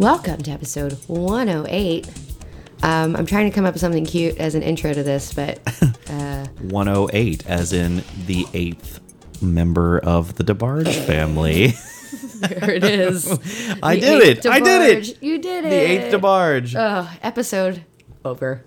Welcome to episode 108. Um, I'm trying to come up with something cute as an intro to this, but 108, as in the eighth member of the DeBarge family. there it is. I The did it. I did it. You did it. The eighth DeBarge. Oh, episode over.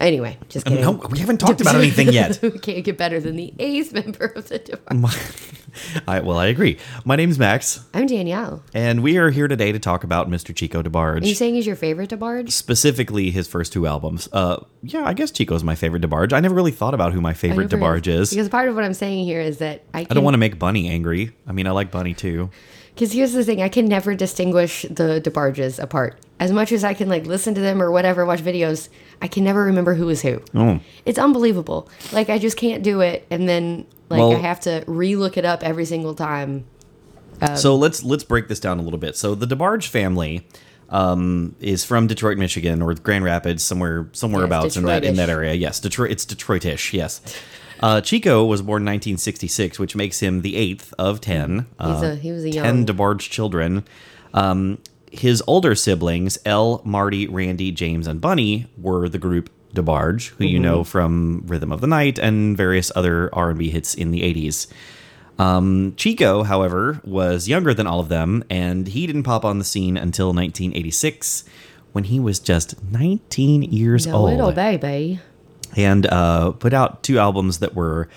Anyway, just kidding. no, we haven't talked about anything yet. we can't get better than the eighth member of the DeBarge. I, well, I agree. My name's Max, I'm Danielle. and we are here today to talk about Mr. Chico DeBarge. Are you saying he's your favorite DeBarge? Specifically, his first two albums. Uh, yeah, I guess Chico's my favorite DeBarge. I never really thought about who my favorite DeBarge is. Because part of what I'm saying here is that I I don't want to make Bunny angry. I mean, I like Bunny too. Because here's the thing, I can never distinguish the DeBarges apart. As much as I can like listen to them or whatever, watch videos, I can never remember who is who. Oh. It's unbelievable. Like I just can't do it, and then like Well- I have to re-look it up every single time. so let's let's break this down a little bit. So the DeBarge family um, is from Detroit, Michigan, or Grand Rapids, somewhere somewhere abouts in that in that area. Yes, Detroit. It's Detroitish. Yes. Uh, Chico was born 1966, which makes him the eighth of ten. He's uh, a he was a ten young DeBarge children. Um, his older siblings, El, Marty, Randy, James, and Bunny, were the group DeBarge, who you know from Rhythm of the Night and various other R&B hits in the 80s. Um, Chico, however, was younger than all of them, and he didn't pop on the scene until 1986, when he was just 19 years the old, little baby. and uh, put out two albums that were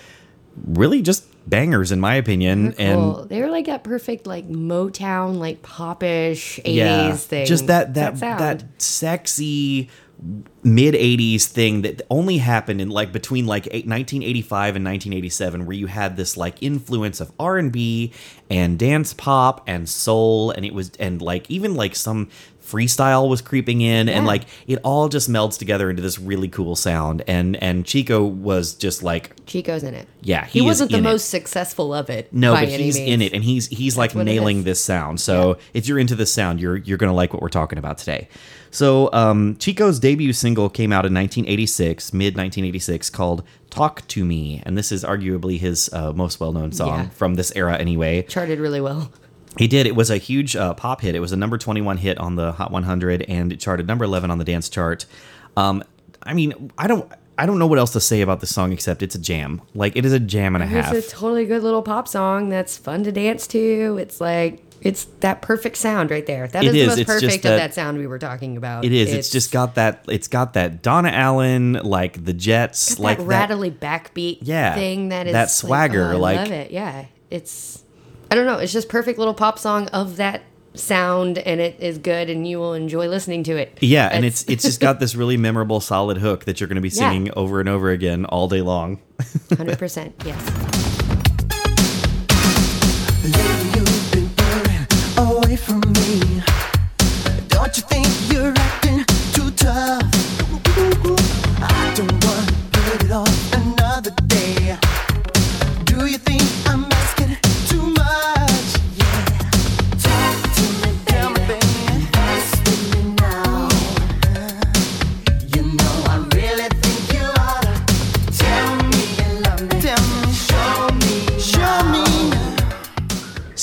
really just bangers, in my opinion. And Cool. they were like that perfect like Motown like popish 80s yeah, thing. just that that sound. that sexy mid 80s thing that only happened in like between like 1985 and 1987 where you had this like influence of R&B and dance pop and soul and it was and like even like some freestyle was creeping in and like it all just melds together into this really cool sound and and Chico was just like Chico's in it. Yeah, he, he wasn't the in it. most successful of it. no, but he's means. in it, and he's he's like nailing this sound. So if you're into this sound, you're you're gonna like what we're talking about today. So um, Chico's debut single came out in 1986, mid 1986, called "Talk to Me," and this is arguably his uh, most well known song Yeah. from this era, anyway. charted really well. He did. It was a huge uh, pop hit. It was a number 21 hit on the Hot 100, and it charted number 11 on the dance chart. Um, I mean, I don't. I don't know what else to say about this song except it's a jam. Like it is a jam and a half. It's a totally good little pop song that's fun to dance to. It's like it's that perfect sound right there. That It is the most It's perfect that- of that sound we were talking about. It is. It's, just got that. It's got that Donna Allen, like the Jets, like that. rattly backbeat Yeah, thing that is that like, swagger, oh, I like- love it. Yeah, it's I don't know. It's just perfect little pop song of that sound, and it is good, and you will enjoy listening to it. Yeah, and it's it's just got this really memorable, solid hook that you're going to be Yeah. singing over and over again all day long. hundred percent. Yes.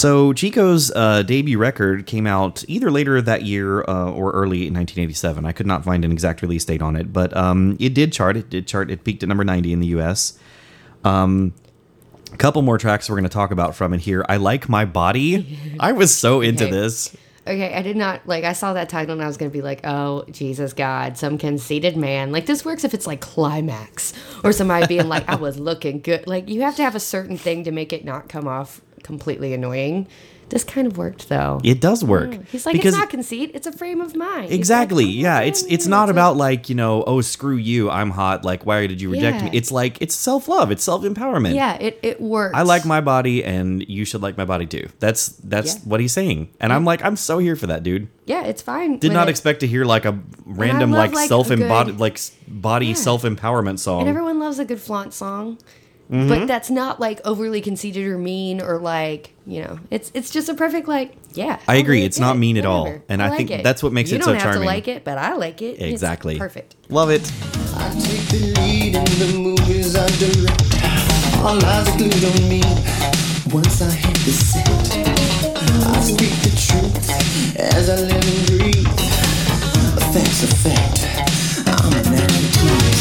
So Chico's uh, debut record came out either later that year uh, or early in 1987. I could not find an exact release date on it, but um, it did chart. It did chart. It peaked at number 90 in the U.S. Um, a couple more tracks we're going to talk about from it here. I like my body. I was so into Okay. this. Okay, I did not like. I saw that title and I was gonna be like, "Oh Jesus God, some conceited man." Like this works if it's like Klymaxx or somebody being like, "I was looking good." Like you have to have a certain thing to make it not come off completely annoying. This kind of worked though. It does work. Mm. He's like, because "It's not conceit; it's a frame of mind." He's like, Exactly. "Oh, yeah. It's it's not a- about like you know oh screw you I'm hot like why did you reject Yeah. me? It's like it's self love. It's self empowerment. Yeah, it it works. I like my body and you should like my body too. That's that's Yeah. what he's saying. And I'm like I'm so here for that dude. Yeah, it's fine. Did not it. expect to hear like a random love, like, like, self embodied like body self empowerment song. And everyone loves a good flaunt song. Mm-hmm. But that's not like overly conceited or mean or like, you know, it's it's just a perfect like, yeah. I I'll agree, do it, it's not yeah, mean at all. And I like think it. that's what makes you it don't so have charming. to like it, but I like it. It's exactly. perfect. Love it. I take the lead in the movies I direct. All eyes are glued on me. Once I hit the set, I speak the truth as I live and breathe. Facts are fact. I'm a man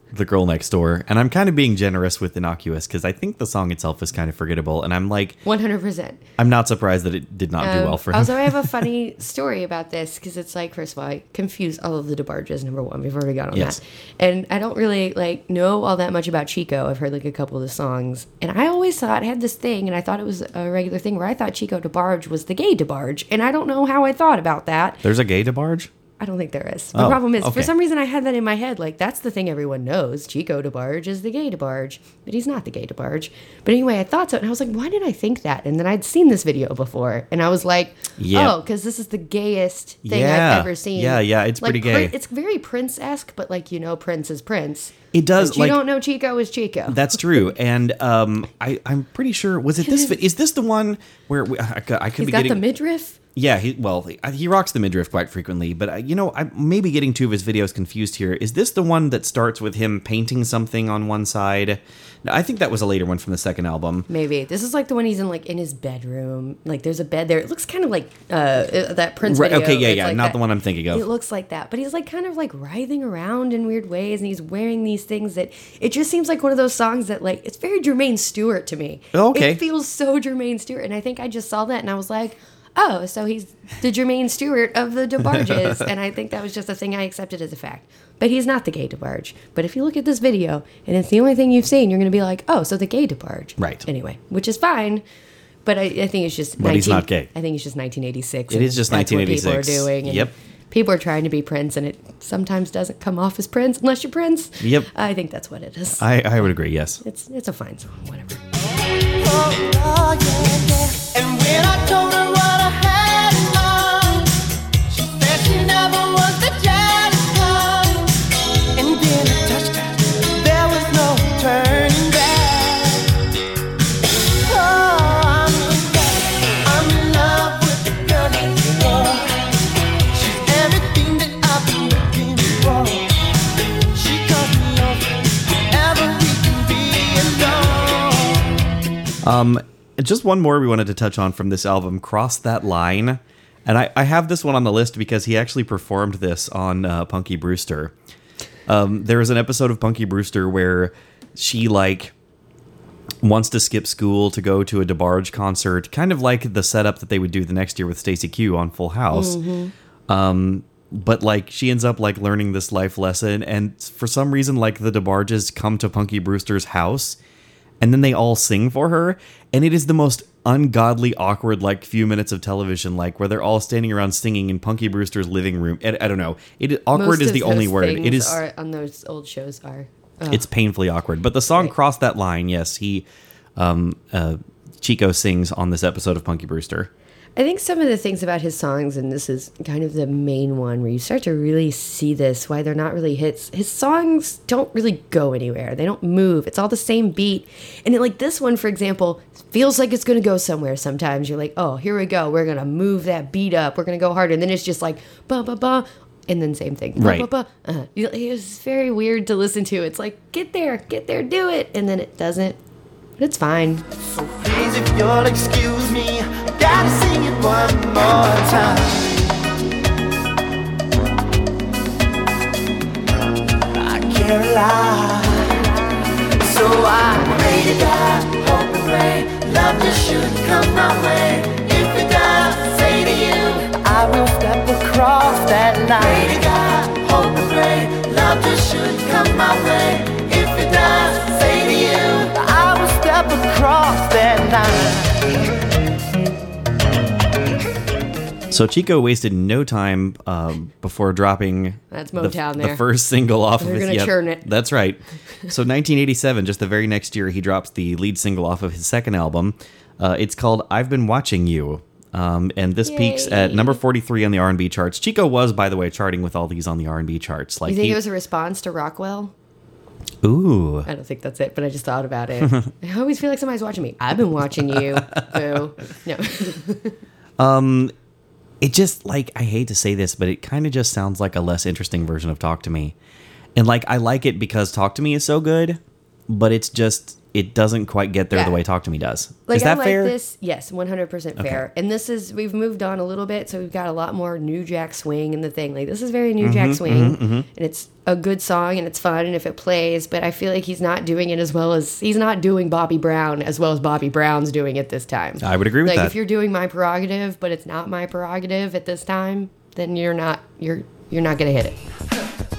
"The Girl Next Door," and I'm kind of being generous with innocuous because I think the song itself is kind of forgettable, and I'm like, One hundred percent. I'm not surprised that it did not do um, well for him. Also, I have a funny story about this because it's like, first of all, I confuse all of the DeBarges. Number one, we've already got on Yes. that, and I don't really like know all that much about Chico. I've heard like a couple of the songs, and I always thought I had this thing, and I thought it was a regular thing where I thought Chico DeBarge was the gay DeBarge, and I don't know how I thought about that. There's a gay DeBarge. I don't think there is. The Oh, problem is, okay. for some reason, I had that in my head. Like, that's the thing everyone knows. Chico DeBarge is the gay DeBarge, but he's not the gay DeBarge. But anyway, I thought so. And I was like, why did I think that? And then I'd seen this video before. And I was like, Yeah. oh, because this is the gayest thing Yeah. I've ever seen. Yeah, yeah, it's Like, pretty Prin- gay. it's very Prince esque, but like, you know, Prince is Prince. It does But you like don't know Chico is Chico. That's true, and um, I I'm pretty sure was it this? Is this the one where we, I, could- I could He's be got getting the midriff. Yeah, he well, he, rocks the midriff quite frequently, but uh, you know, I may be getting two of his videos confused here. Is this the one that starts with him painting something on one side? No, I think that was a later one from the second album. Maybe this is like the one he's in, like in his bedroom. Like there's a bed there. It looks kind of like uh, uh, that Prince Right, video. okay, yeah, yeah, like not that. the one I'm thinking of. It looks like that, but he's like kind of like writhing around in weird ways, and he's wearing these things that it just seems like one of those songs that like it's very Jermaine Stewart to me. Oh, okay. it feels so Jermaine Stewart, and I think I just saw that and I was like. Oh, so he's the Jermaine Stewart of the DeBarges, and I think that was just a thing I accepted as a fact. But he's not the gay DeBarge. But if you look at this video and it's the only thing you've seen, you're going to be like, oh, so the gay DeBarge. Right. Anyway, which is fine. But I, I think it's just. But he's not gay. I think it's just 1986. It is just that's what People are 1986. doing. and Yep. People are trying to be Prince, and it sometimes doesn't come off as Prince unless you're Prince. Yep. I think that's what it is. I I would agree. Yes. it's it's a fine song. Whatever. Oh, yeah, yeah. And when I told her what I had in mind, she said she never was Um, just one more we wanted to touch on from this album, "Cross That Line," and I, I have this one on the list because he actually performed this on uh, Punky Brewster. Um, there is an episode of Punky Brewster where she like wants to skip school to go to a DeBarge concert, kind of like the setup that they would do the next year with Stacey Q on Full House. Um, but like she ends up like learning this life lesson, and for some reason, like the DeBarges come to Punky Brewster's house, and then they all sing for her, and it is the most ungodly, awkward like few minutes of television, like where they're all standing around singing in Punky Brewster's living room. I, I don't know. It awkward Most is the only word. it is are, on those old shows are. It's painfully awkward. But the song Right. "Cross That Line," yes, he, um, uh, Chico sings on this episode of Punky Brewster. I think some of the things about his songs, and this is kind of the main one where you start to really see this, why they're not really hits. His songs don't really go anywhere. They don't move. It's all the same beat. And it, like this one, for example, feels like it's going to go somewhere sometimes. You're like, oh, here we go. We're going to move that beat up. We're going to go harder. And then it's just like, ba, ba, ba. And then same thing. Ba, Right. ba, ba. Uh, it was very weird to listen to. It's like, get there, get there, do it. And then it doesn't. But it's fine. So I will step across that line. So Chico wasted no time um, before dropping That's the, Motown the there. first single off They're of his. gonna yep, churn it. That's right. So 1987, just the very next year, he drops the lead single off of his second album. Uh, it's called "I've Been Watching You," um, and this peaks at number 43 on the R&B charts. Chico was, by the way, charting with all these on the R&B charts. Like You think he, it was a response to Rockwell? Ooh. I don't think that's it, but I just thought about it. I always feel like somebody's watching me. I've been watching you. Boo. No. It just like I hate to say this, but it kind of just sounds like a less interesting version of Talk to Me. And like I like it because Talk to Me is so good, but it's just it doesn't quite get there Yeah. the way Talk to Me does. Like is that I like fair? this. Yes, one hundred percent fair. And this is we've moved on a little bit, so we've got a lot more New Jack Swing in the thing. Like this is very New Mm-hmm, Jack Swing, and it's a good song and it's fun and if it plays. But I feel like he's not doing it as well as he's not doing Bobby Brown as well as Bobby Brown's doing it this time. I would agree with like that. if you're doing my prerogative, but it's not my prerogative at this time, then you're not you're you're not gonna hit it.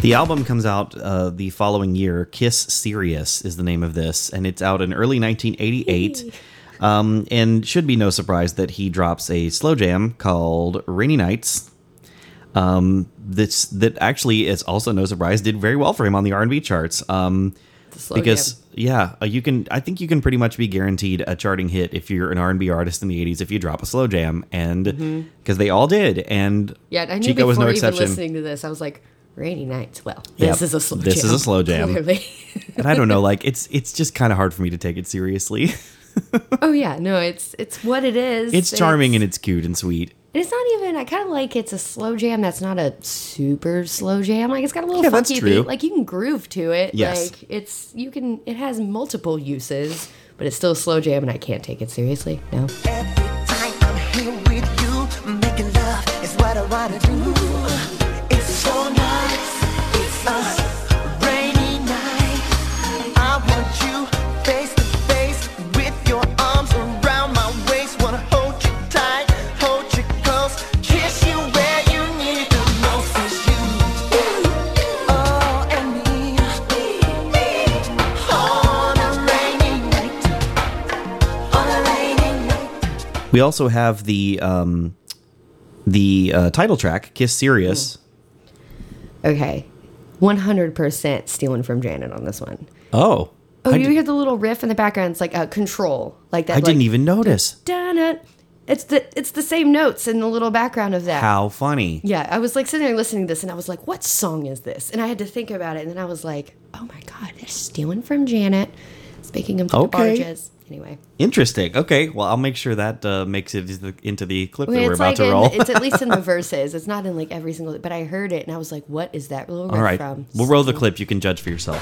The album comes out uh, the following year. Kiss Serious is the name of this, and it's out in early 1988. Um, and should be no surprise that he drops a slow jam called "Rainy Nights." Um, that's that actually is also no surprise did very well for him on the R&B charts. Um, because yeah, uh, you can. I think you can pretty much be guaranteed a charting hit if you're an R&B artist in the 80s if you drop a slow jam, and because they all did, and Mm-hmm. Yeah, I knew Chico before was no even exception. listening to this, I was like, rainy nights. Well, Yep, this is a slow this jam. is a slow jam. And I don't know, like it's it's just kind of hard for me to take it seriously. oh yeah, no, it's it's what it is. it's charming and it's cute and sweet. And it's not even. I kind of like it's a slow jam that's not a super slow jam. Like it's got a little Yeah, that's funky true. beat. Like you can groove to it. Yes. Like it's you can. It has multiple uses, but it's still a slow jam, and I can't take it seriously. No. We also have the um, the uh, title track, "Kiss Serious." Okay. One hundred percent stealing from Janet on this one. Oh, Oh, I, you hear the little riff in the background? It's like a control, like that. I didn't even notice. Dun-dun. It's the it's the same notes in the little background of that. How funny! Yeah, I was like sitting there listening to this, and I was like, "What song is this?" And I had to think about it, and then I was like, "Oh my god, they're stealing from Janet." Speaking of the Okay. barges, anyway, Interesting. Okay, well, I'll make sure that uh, makes it into the- into the clip that we're about like to in, roll. it's at least in the verses. It's not in like every single. But I heard it, and I was like, "What is that little All right, from?" we'll roll the clip. You can judge for yourself.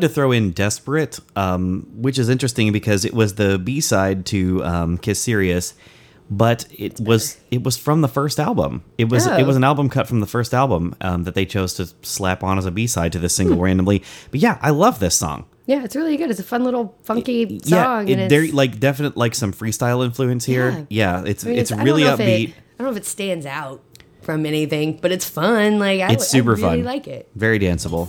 Wanted to throw in "Desperate," um, which is interesting because it was the B side to um, "Kiss Serious," but it was it was from the first album. It was it Oh. was an album cut from the first album um, that they chose to slap on as a B side to this single Hmm. randomly. But yeah, I love this song. Yeah, it's really good. It's a fun little funky yeah, song, it, and there like definite like some freestyle influence here. Yeah, it's I mean, it's I don't really upbeat. It, I don't know if it stands out from anything, but it's fun. Like I, it's super I really fun. like it. Very danceable.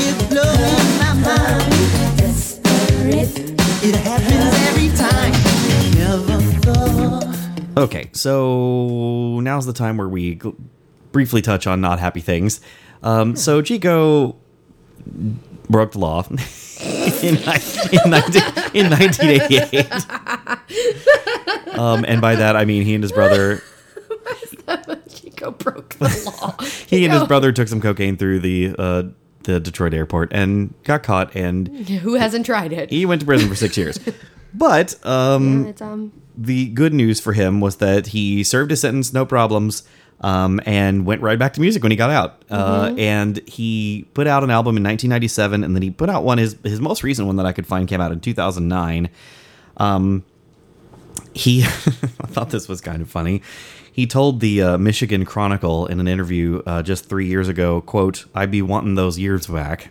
Okay, so now's the time where we gl- briefly touch on not happy things. Um, so Chico broke the law. in, in, 19, in 1988. Um, and by that I mean he and his brother Chico broke the law. he and his brother took some cocaine through the uh, the Detroit airport and got caught and Who hasn't tried it? he went to prison for six years. But um, It's um. The good news for him was that he served his sentence, no problems, um, and went right back to music when he got out. Uh, and he put out an album in 1997, and then he put out one. His his most recent one that I could find came out in 2009. Um, he, I thought this was kind of funny. He told the uh, Michigan Chronicle in an interview uh, just three years ago, "quote I'd be wanting those years back,"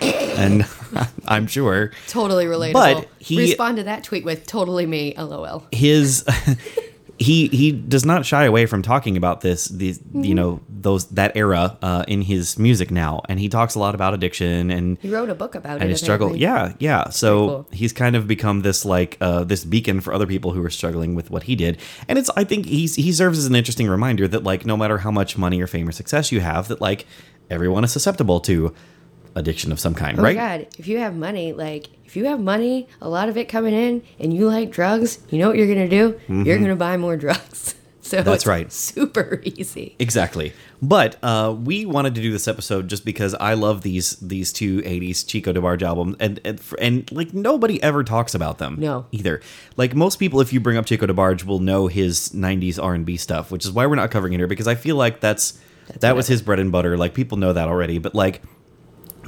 and I'm sure Totally relatable. But he- respond to that tweet with "totally me." LOL. his he he does not shy away from talking about this these Mm-hmm. you know those that era uh, in his music now and he talks a lot about addiction and He wrote a book about it. and his struggle yeah yeah so cool. he's kind of become this like uh, this beacon for other people who are struggling with what he did and it's i think he's he serves as an interesting reminder that like no matter how much money or fame or success you have that like everyone is susceptible to addiction of some kind Oh right my god! If you have money, like if you have money, a lot of it coming in, and you like drugs, you know what you're gonna do? You're gonna buy more drugs. So. That's it's right. Super easy. Exactly. But uh, we wanted to do this episode just because I love these these two '80s Chico DeBarge albums, and and, and like nobody ever talks about them. No. either. Like most people, if you bring up Chico DeBarge, will know his '90s R&B stuff, which is why we're not covering it here because I feel like that's, that was his bread and butter. Like people know that already, but like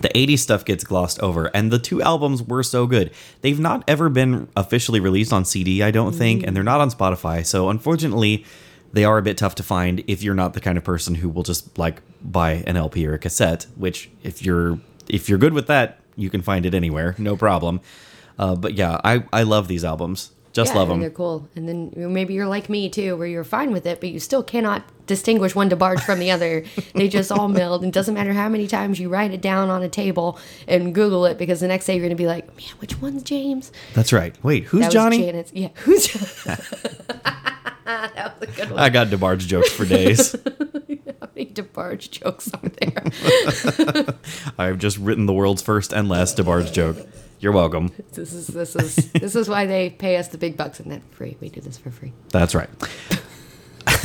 the 80s stuff gets glossed over and the two albums were so good. They've not ever been officially released on cd i don't think and they're not on spotify. So unfortunately they are a bit tough to find if you're not the kind of person who will just like buy an lp or a cassette which if you're if you're good with that you can find it anywhere no problem. Uh, but yeah i i love these albums just yeah, love and They're cool. And then maybe you're like me too, where you're fine with it, but you still cannot distinguish one DeBarge from the other. they just all meld, and doesn't matter how many times you write it down on a table and Google it, because the next day you're gonna be like, man, which one's James? that's right wait who's That johnny was Janet's. Yeah, who's that was a good one. i got debarge jokes for days How many DeBarge jokes are there? i've just written the world's first and last debarge joke you're welcome this is this is this is why they pay us the big bucks and that free. We do this for free. That's right.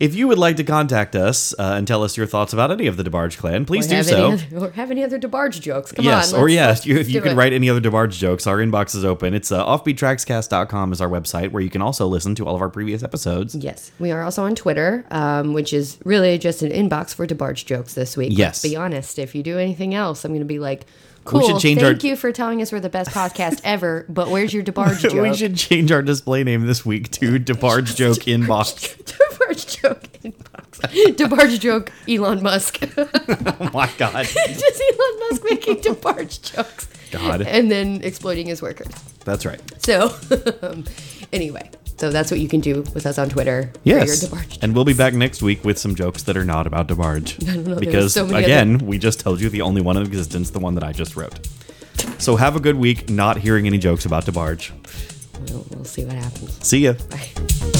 if you would like to contact us uh, and tell us your thoughts about any of the DeBarge clan, please do so. Other, or have any other DeBarge jokes? Come yes, on. or yes, you, if you could it. write any other DeBarge jokes, our inbox is open. It's uh, offbeattrackscast.com is our website where you can also listen to all of our previous episodes. Yes, we are also on Twitter, um, which is really just an inbox for DeBarge jokes this week. Yes. Let's be honest. If you do anything else, I'm going to be like, cool. should change thank our- you for telling us we're the best podcast ever, but where's your DeBarge joke? we should change our display name this week to DeBarge Joke Inbox. DeBarge joke inbox. DeBarge joke Elon Musk. oh my God. just Elon Musk making DeBarge jokes. God. And then exploiting his workers. That's right. So, um, anyway, so that's what you can do with us on Twitter. Yes. For your DeBarge And we'll be back next week with some jokes that are not about DeBarge. because, so again, we just told you the only one in existence, the one that I just wrote. So have a good week not hearing any jokes about DeBarge. We'll, we'll see what happens. See ya. Bye.